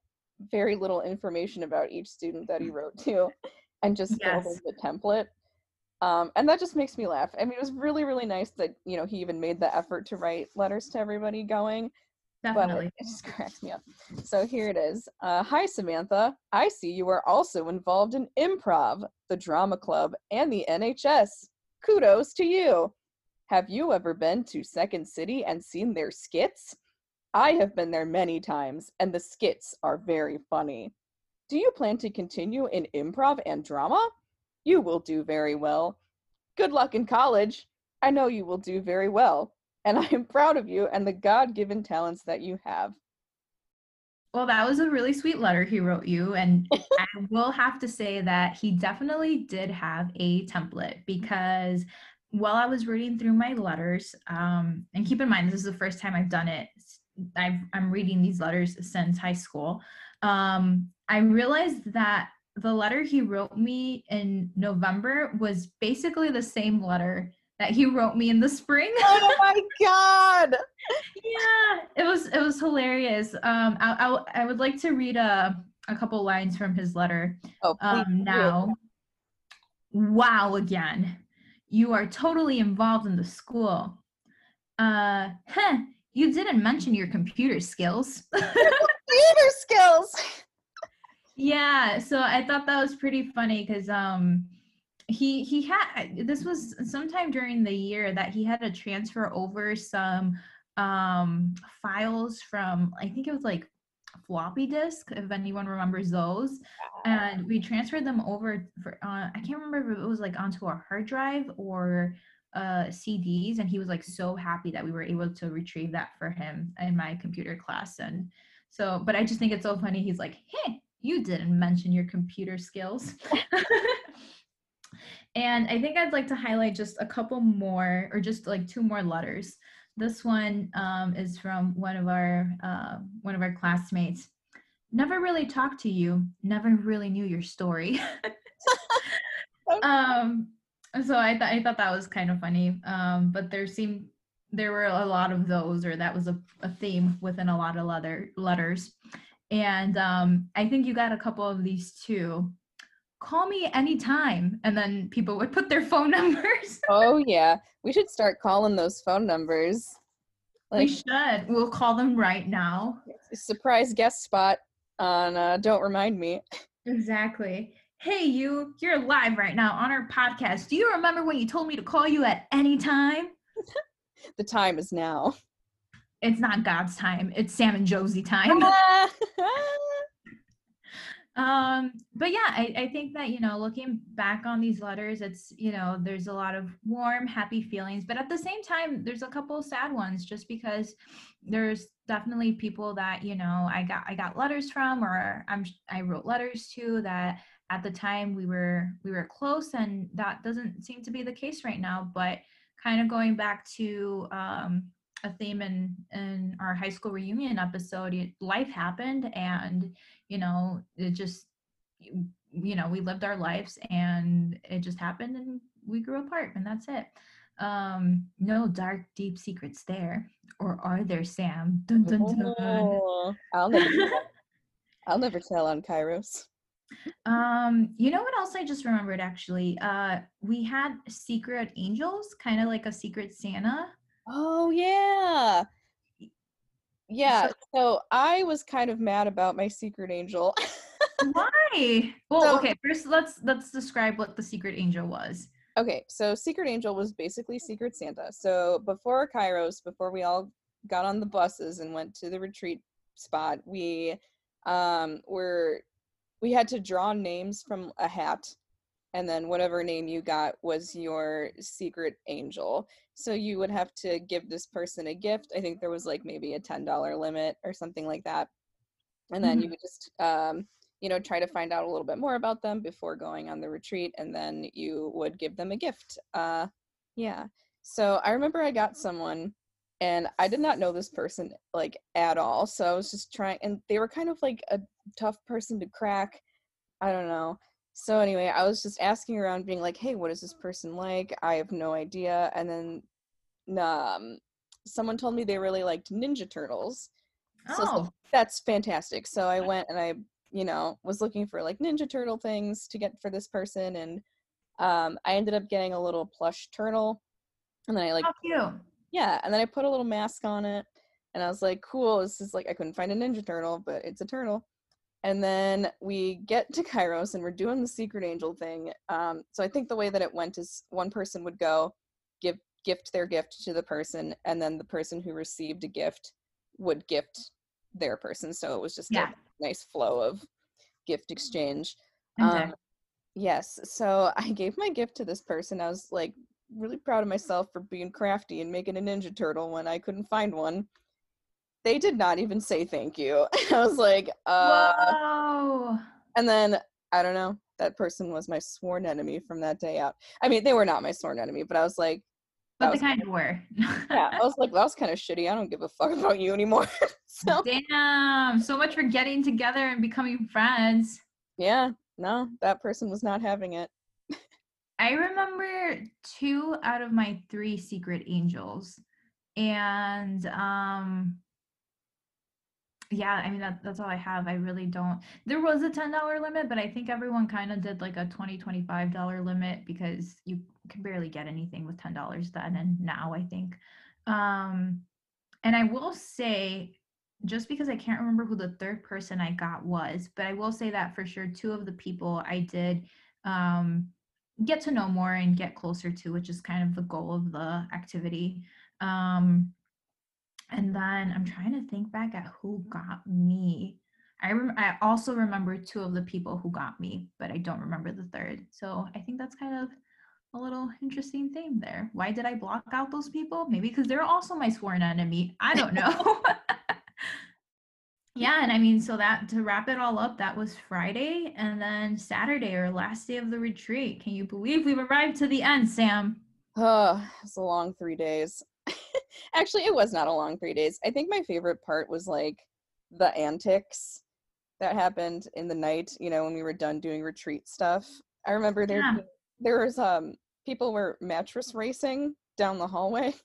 very little information about each student that he wrote to, and just yes. filled in the template. Um, and that just makes me laugh. I mean, it was really, really nice that you know he even made the effort to write letters to everybody going. Definitely. But it just cracks me up. So here it is. Uh, Hi, Samantha. I see you are also involved in improv, the drama club, and the NHS. Kudos to you. Have you ever been to Second City and seen their skits? I have been there many times, and the skits are very funny. Do you plan to continue in improv and drama? You will do very well. Good luck in college. I know you will do very well and I am proud of you and the God given talents that you have. Well, that was a really sweet letter he wrote you. And I will have to say that he definitely did have a template because while I was reading through my letters, um, and keep in mind, this is the first time I've done it, i am reading these letters since high school. Um, I realized that the letter he wrote me in November was basically the same letter that he wrote me in the spring. oh my god! yeah, it was it was hilarious. Um, I I, I would like to read a a couple lines from his letter. Oh. Um, now, wow, again, you are totally involved in the school. Uh, huh, you didn't mention your computer skills. computer skills. yeah, so I thought that was pretty funny because um he he had this was sometime during the year that he had to transfer over some um files from i think it was like floppy disk if anyone remembers those. And we transferred them over for uh, i can't remember if it was like onto a hard drive or uh cds and he was like so happy that we were able to retrieve that for him in my computer class. And so but i just think it's so funny he's like hey you didn't mention your computer skills And I think I'd like to highlight just a couple more, or just like two more letters. This one um, is from one of our uh, one of our classmates. Never really talked to you. Never really knew your story. um, so I thought I thought that was kind of funny. Um, but there seemed there were a lot of those, or that was a, a theme within a lot of letter letters. And um, I think you got a couple of these too call me anytime. And then people would put their phone numbers. oh, yeah. We should start calling those phone numbers. Like, we should. We'll call them right now. Surprise guest spot on uh, Don't Remind Me. Exactly. Hey, you, you're live right now on our podcast. Do you remember when you told me to call you at any time? the time is now. It's not God's time. It's Sam and Josie time. um but yeah I, I think that you know looking back on these letters it's you know there's a lot of warm happy feelings but at the same time there's a couple sad ones just because there's definitely people that you know i got i got letters from or i'm i wrote letters to that at the time we were we were close and that doesn't seem to be the case right now but kind of going back to um, a theme in in our high school reunion episode life happened and you know it just you know we lived our lives and it just happened and we grew apart and that's it um no dark deep secrets there or are there sam dun, dun, dun. Oh, I'll never tell. I'll never tell on Kairos. um you know what else i just remembered actually uh we had secret angels kind of like a secret santa Oh yeah. Yeah, So- I was kind of mad about my secret angel. why well So- okay first let's let's describe what the secret angel was Okay, so Secret Angel was basically Secret Santa. So before Kairos, before we all got on the buses and went to the retreat spot, we um were we had to draw names from a hat and then whatever name you got was your secret angel. So you would have to give this person a gift. I think there was like maybe a $10 limit or something like that. And then you would just um you know try to find out a little bit more about them before going on the retreat and then you would give them a gift uh yeah so i remember i got someone and i did not know this person like at all so i was just trying and they were kind of like a tough person to crack i don't know so anyway i was just asking around being like hey what is this person like i have no idea and then um someone told me they really liked ninja turtles so I like, oh that's fantastic. So I went and I, you know, was looking for like Ninja Turtle things to get for this person, and um, I ended up getting a little plush turtle, and then I like, how cute yeah, and then I put a little mask on it, and I was like, cool. This is like I couldn't find a Ninja Turtle, but it's a turtle. And then we get to Kairos and we're doing the secret angel thing. Um, so I think the way that it went is one person would go give gift their gift to the person, and then the person who received a gift would gift their person. So it was just Yeah. a nice flow of gift exchange. Okay. Um, yes. So I gave my gift to this person. I was like really proud of myself for being crafty and making a Ninja Turtle when I couldn't find one. They did not even say thank you. I was like, uh, Whoa. and then I don't know. That person was my sworn enemy from that day out. I mean, they were not my sworn enemy, but I was like, But they kind of were. yeah, I was like, that was kind of shitty. I don't give a fuck about you anymore. so Damn. So much for getting together and becoming friends. yeah, no, that person was not having it. I remember two out of my three secret angels. And um yeah, I mean that that's all I have. I really don't. There was a $10 limit, but I think everyone kind of did like a $20 $25 limit because you can barely get anything with $10 then and now, I think. Um and I will say just because I can't remember who the third person I got was, but I will say that for sure two of the people I did um get to know more and get closer to, which is kind of the goal of the activity. Um, and then I'm trying to think back at who got me. I rem- I also remember two of the people who got me, but I don't remember the third. So I think that's kind of a little interesting theme there. Why did I block out those people? Maybe because they're also my sworn enemy. I don't know. yeah, and I mean, so that to wrap it all up, that was Friday, and then Saturday or last day of the retreat. Can you believe we've arrived to the end, Sam? Oh, it's a long three days. Actually, it was not a long three days. I think my favorite part was like the antics that happened in the night, you know, when we were done doing retreat stuff. I remember there Yeah. there was um people were mattress racing down the hallway.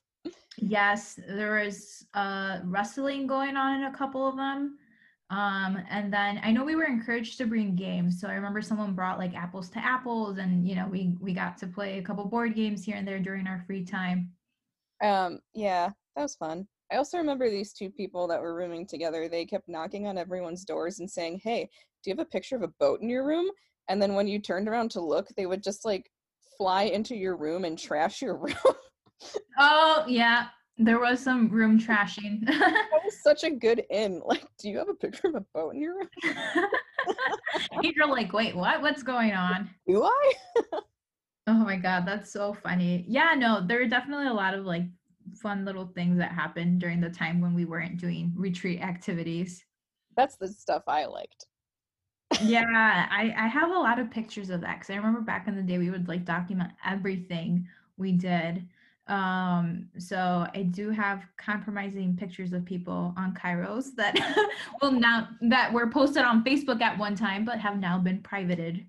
Yes, there was uh wrestling going on in a couple of them. Um, and then I know we were encouraged to bring games. So I remember someone brought like apples to apples, and you know, we we got to play a couple board games here and there during our free time. Um, yeah, that was fun. I also remember these two people that were rooming together. They kept knocking on everyone's doors and saying, "Hey, do you have a picture of a boat in your room?" And then when you turned around to look, they would just like fly into your room and trash your room. Oh yeah, there was some room trashing. that was such a good in. Like, do you have a picture of a boat in your room? You're like, wait, what? What's going on? Do I? Oh my god, that's so funny. Yeah, no, there were definitely a lot of like fun little things that happened during the time when we weren't doing retreat activities. That's the stuff I liked. yeah, I I have a lot of pictures of that because I remember back in the day we would like document everything we did. Um, so I do have compromising pictures of people on Kairos that will now that were posted on Facebook at one time, but have now been privated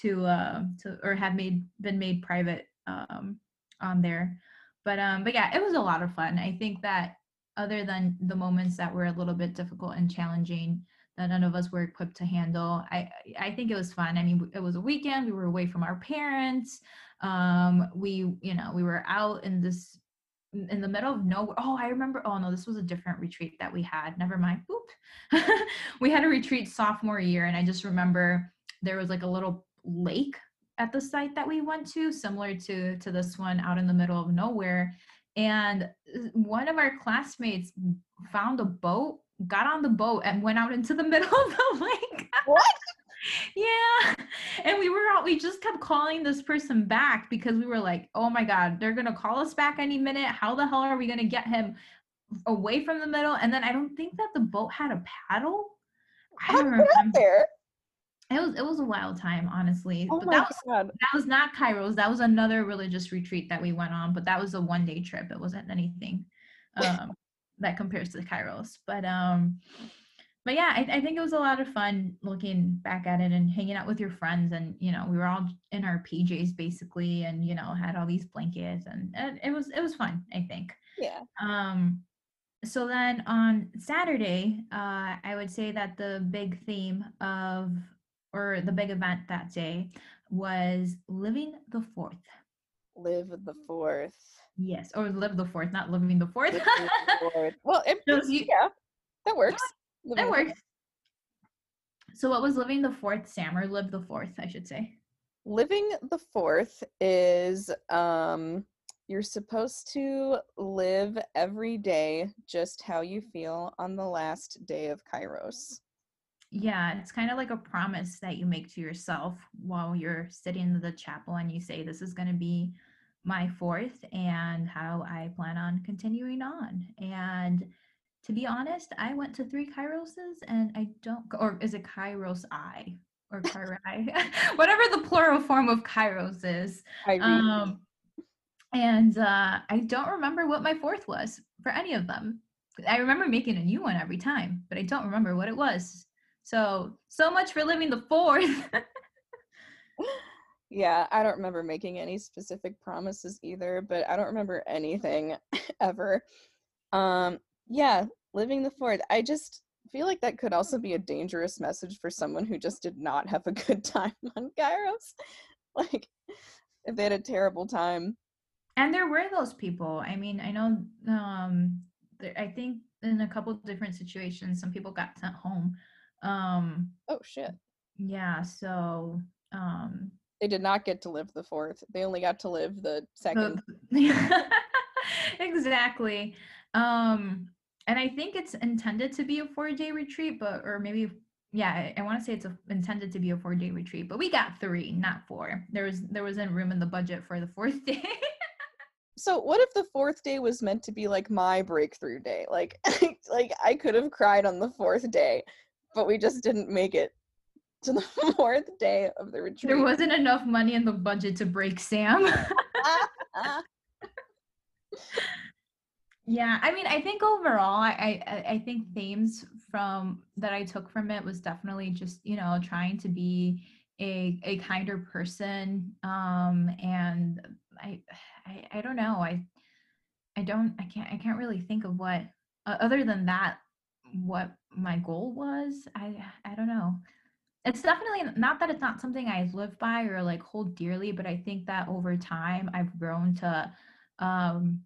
to uh to or have made been made private um on there. But um but yeah, it was a lot of fun. I think that other than the moments that were a little bit difficult and challenging that none of us were equipped to handle, I I think it was fun. I mean, it was a weekend. We were away from our parents um we you know we were out in this in the middle of nowhere oh i remember oh no this was a different retreat that we had never mind Oop. we had a retreat sophomore year and i just remember there was like a little lake at the site that we went to similar to to this one out in the middle of nowhere. And uh, one of our classmates found a boat got on the boat and went out into the middle of the lake. What? Yeah. And we were all we just kept calling this person back because we were like oh my god they're gonna call us back any minute. How the hell are we gonna get him away from the middle? And then i don't think that the boat had a paddle. I don't remember it was it was a wild time honestly oh but my that was God. that was not kairos that was another religious retreat that we went on but that was a one day trip it wasn't anything um that compares to the kairos but um but yeah, I, I, think it was a lot of fun looking back at it and hanging out with your friends. And, you know, we were all in our PJs basically and, you know, had all these blankets and, and it was, it was fun, I think. Yeah. Um, so then on Saturday, uh, I would say that the big theme of, or the big event that day was living the fourth. Live the fourth. Yes, or live the fourth, not living the fourth. the fourth. Well, it, you, yeah, that works. Living that works. So what was living the fourth, Sam, or live the fourth, I should say? Living the fourth is um you're supposed to live every day just how you feel on the last day of Kairos. Yeah, it's kind of like a promise that you make to yourself while you're sitting in the chapel and you say, This is going to be my fourth and how I plan on continuing on. And to be honest, I went to three Kairoses and I don't, or is it Kairos I or Kairai? Whatever the plural form of Kairos is. Um, and uh, I don't remember what my fourth was for any of them. I remember making a new one every time, but I don't remember what it was. So, so much for living the fourth. yeah, I don't remember making any specific promises either, but I don't remember anything ever. Um, yeah, living the fourth. I just feel like that could also be a dangerous message for someone who just did not have a good time on Kairos. Like, if they had a terrible time. And there were those people. I mean, I know, um, there, I think in a couple different situations, some people got sent home. Um, oh, shit. Yeah. So, um, they did not get to live the fourth. They only got to live the second. exactly. Um, and I think it's intended to be a four day retreat, but or maybe yeah, I, I want to say it's a, intended to be a four day retreat, but we got three, not four. There was there wasn't room in the budget for the fourth day. so what if the fourth day was meant to be like my breakthrough day? Like like I could have cried on the fourth day, but we just didn't make it to the fourth day of the retreat. There wasn't enough money in the budget to break Sam. Yeah, I mean, I think overall, I, I I think themes from that I took from it was definitely just you know trying to be a a kinder person, um, and I, I I don't know, I I don't I can't I can't really think of what uh, other than that what my goal was. I I don't know. It's definitely not that it's not something I live by or like hold dearly, but I think that over time I've grown to um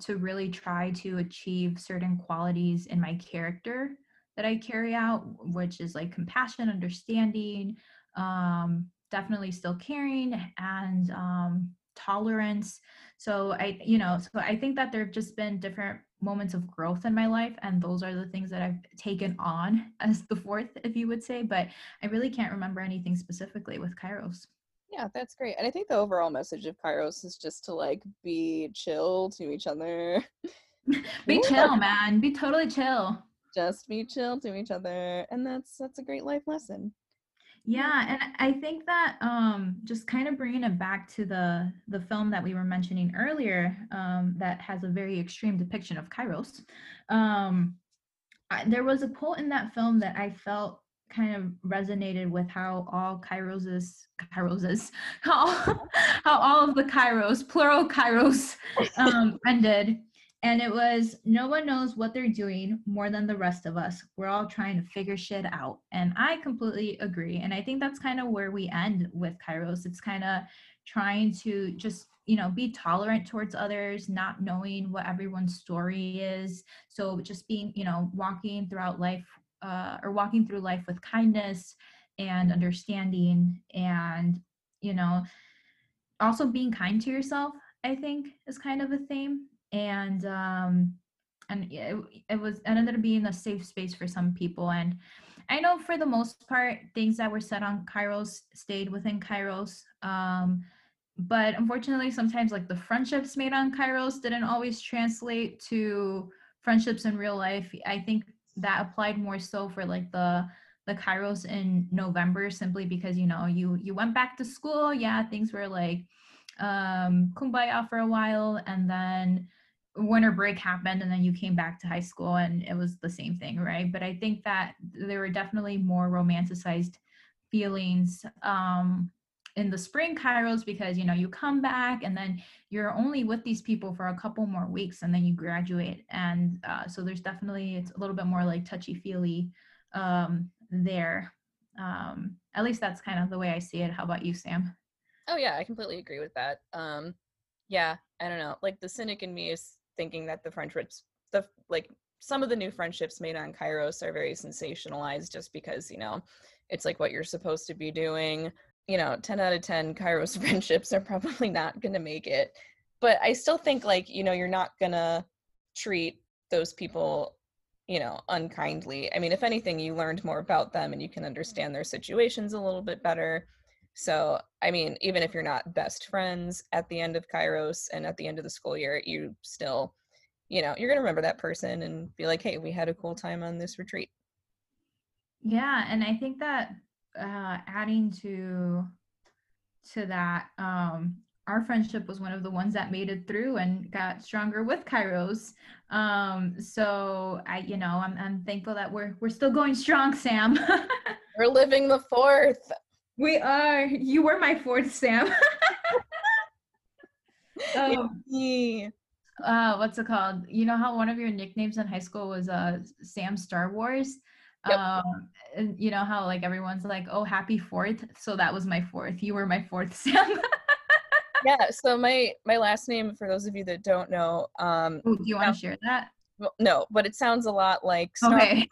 to really try to achieve certain qualities in my character that I carry out, which is like compassion, understanding, um, definitely still caring, and um, tolerance. So I, you know, so I think that there have just been different moments of growth in my life, and those are the things that I've taken on as the fourth, if you would say. But I really can't remember anything specifically with Kairos. Yeah, that's great. And I think the overall message of Kairos is just to like be chill to each other. be chill, man. Be totally chill. Just be chill to each other. And that's that's a great life lesson. Yeah, and I think that um, just kind of bringing it back to the the film that we were mentioning earlier, um, that has a very extreme depiction of Kairos. Um, I, there was a quote in that film that I felt kind of resonated with how all Kairoses, Kairoses, how how all of the Kairos, plural Kairos, um, ended and it was no one knows what they're doing more than the rest of us. We're all trying to figure shit out. And I completely agree. And I think that's kind of where we end with Kairos. It's kind of trying to just, you know, be tolerant towards others, not knowing what everyone's story is. So just being, you know, walking throughout life uh, or walking through life with kindness and understanding and, you know, also being kind to yourself, I think is kind of a theme and um and it, it was it ended up being a safe space for some people and i know for the most part things that were said on kairos stayed within kairos um but unfortunately sometimes like the friendships made on kairos didn't always translate to friendships in real life. I think that applied more so for like the the kairos in november simply because you know you you went back to school yeah things were like um kumbaya for a while and then winter break happened and then you came back to high school and it was the same thing right? But i think that there were definitely more romanticized feelings um in the spring kairos because you know you come back and then you're only with these people for a couple more weeks and then you graduate. And uh, so there's definitely it's a little bit more like touchy feely um there. Um at least that's kind of the way i see it. How about you sam? Oh yeah i completely agree with that. Um yeah i don't know. Like the cynic in me is thinking that the friendships, the like some of the new friendships made on Kairos are very sensationalized just because, you know, it's like what you're supposed to be doing. You know, 10 out of 10 Kairos friendships are probably not going to make it. But I still think, like, you know, you're not going to treat those people, you know, unkindly. I mean, if anything, you learned more about them and you can understand their situations a little bit better. So, I mean, even if you're not best friends at the end of Kairos and at the end of the school year, you still, you know, you're going to remember that person and be like, hey, we had a cool time on this retreat. Yeah. And I think that uh, adding to to that um our friendship was one of the ones that made it through and got stronger with Kairos. Um, so I, you know, I'm, I'm thankful that we're we're still going strong, Sam. we're living the fourth. We are. You were my fourth Sam. um, uh, what's it called? You know how one of your nicknames in high school was uh, Sam Star Wars? Yep. Um, and you know how like everyone's like, oh, happy fourth. So that was my fourth. You were my fourth Sam. yeah. So my my last name, for those of you that don't know, um, Ooh, do you want to share that? Well, no, but it sounds a lot like Star okay.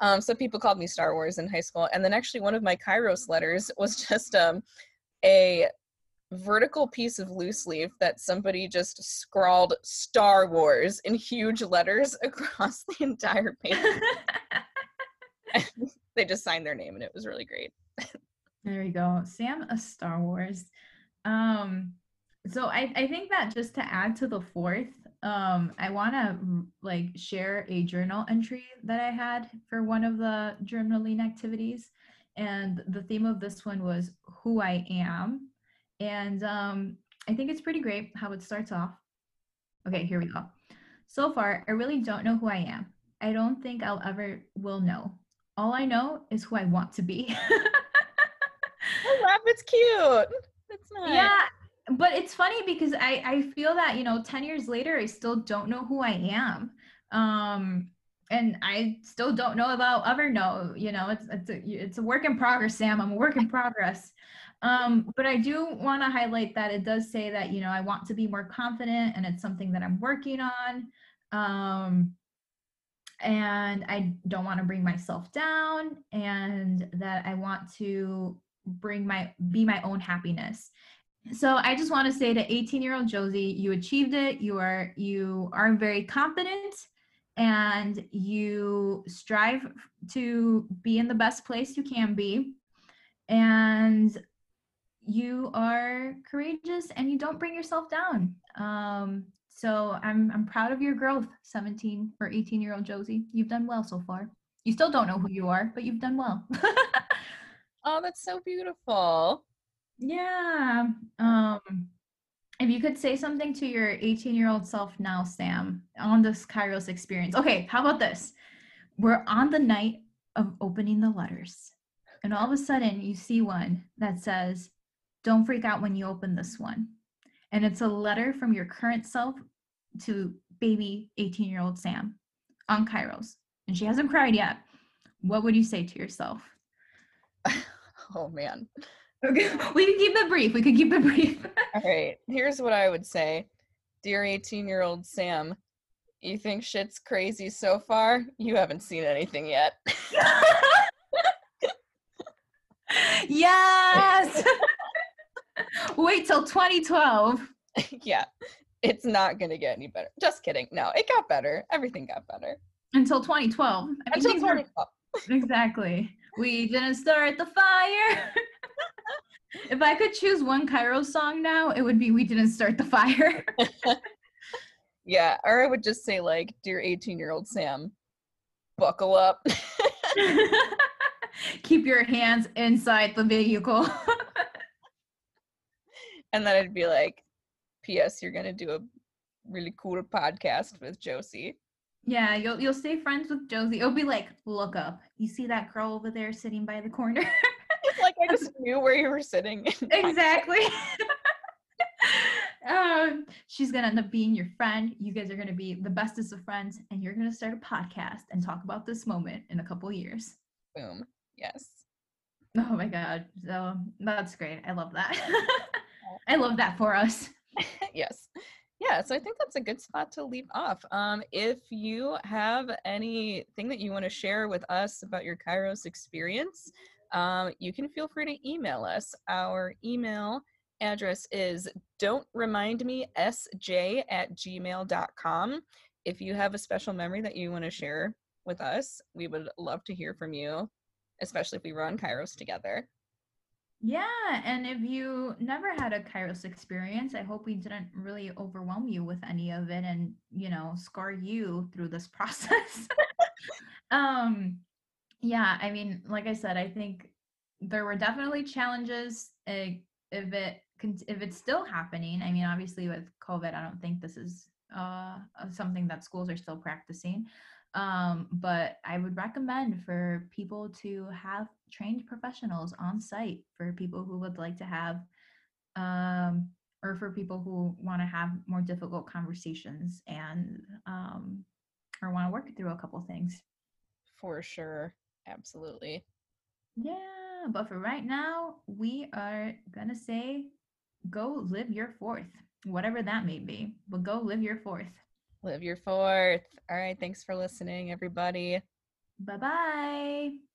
Um, so people called me Star Wars in high school. And then actually one of my Kairos letters was just um, a vertical piece of loose leaf that somebody just scrawled Star Wars in huge letters across the entire page. they just signed their name and it was really great. there you go. Sam a Star Wars. Um so I, I think that just to add to the fourth, um i want to like share a journal entry that i had for one of the journaling activities. And the theme of this one was who i am. And um i think it's pretty great how it starts off. Okay here we go. So far i really don't know who i am. I don't think i'll ever will know. All i know is who i want to be. I love it's cute. It's nice. Yeah but it's funny because I, I feel that, you know, 10 years later, I still don't know who I am. Um, and I still don't know about Evernote, you know, it's, it's a, it's a work in progress, Sam, I'm a work in progress. Um, but I do want to highlight that it does say that, you know, I want to be more confident and it's something that I'm working on. Um, and I don't want to bring myself down and that I want to bring my be my own happiness so I just want to say to 18 year old Josie, you achieved it. You are you are very confident and you strive to be in the best place you can be. And you are courageous and you don't bring yourself down. Um, so I'm I'm proud of your growth, 17 or 18 year old Josie. You've done well so far. You still don't know who you are, but you've done well. Oh, that's so beautiful. Yeah. Um if you could say something to your 18 year old self now, Sam, on this Kairos experience. Okay, how about this? We're on the night of opening the letters, and all of a sudden you see one that says, Don't freak out when you open this one. And it's a letter from your current self to baby 18 year old Sam on Kairos. And she hasn't cried yet. What would you say to yourself? oh, man. Okay, we can keep it brief. We can keep it brief. All right. Here's what I would say Dear 18 year old Sam, you think shit's crazy so far? You haven't seen anything yet. yes. Wait till 2012. yeah. It's not going to get any better. Just kidding. No, it got better. Everything got better. Until 2012. I mean, Until things were- 2012. Exactly. We didn't start the fire. If I could choose one Kairos song now, it would be We Didn't Start the Fire. Yeah. Or I would just say, like, Dear 18 year old Sam, buckle up. Keep your hands inside the vehicle. and then I'd be like, P.S., you're going to do a really cool podcast with Josie. yeah, you'll you'll stay friends with Josie. It'll be like, look up. You see that girl over there sitting by the corner? I just knew where you were sitting. exactly. um, she's gonna end up being your friend. You guys are gonna be the bestest of friends, and you're gonna start a podcast and talk about this moment in a couple years. Boom. Yes. Oh my god, so that's great. I love that. I love that for us. yes. Yeah, so I think that's a good spot to leave off. Um, if you have anything that you want to share with us about your Kairos experience, um, you can feel free to email us. Our email address is don't remind me sj at gmail.com. If you have a special memory that you want to share with us, we would love to hear from you, especially if we run Kairos together. Yeah, and if you never had a Kairos experience, I hope we didn't really overwhelm you with any of it and, you know, scar you through this process. um yeah, I mean, like I said, I think there were definitely challenges uh, if it if it's still happening. I mean, obviously with COVID, I don't think this is uh, something that schools are still practicing. Um, but I would recommend for people to have trained professionals on site for people who would like to have um, or for people who want to have more difficult conversations and um, or want to work through a couple things. For sure. Absolutely. Yeah, but for right now, we are gonna say go live your fourth, whatever that may be, but go live your fourth. Live your fourth. All right. Thanks for listening, everybody. Bye bye.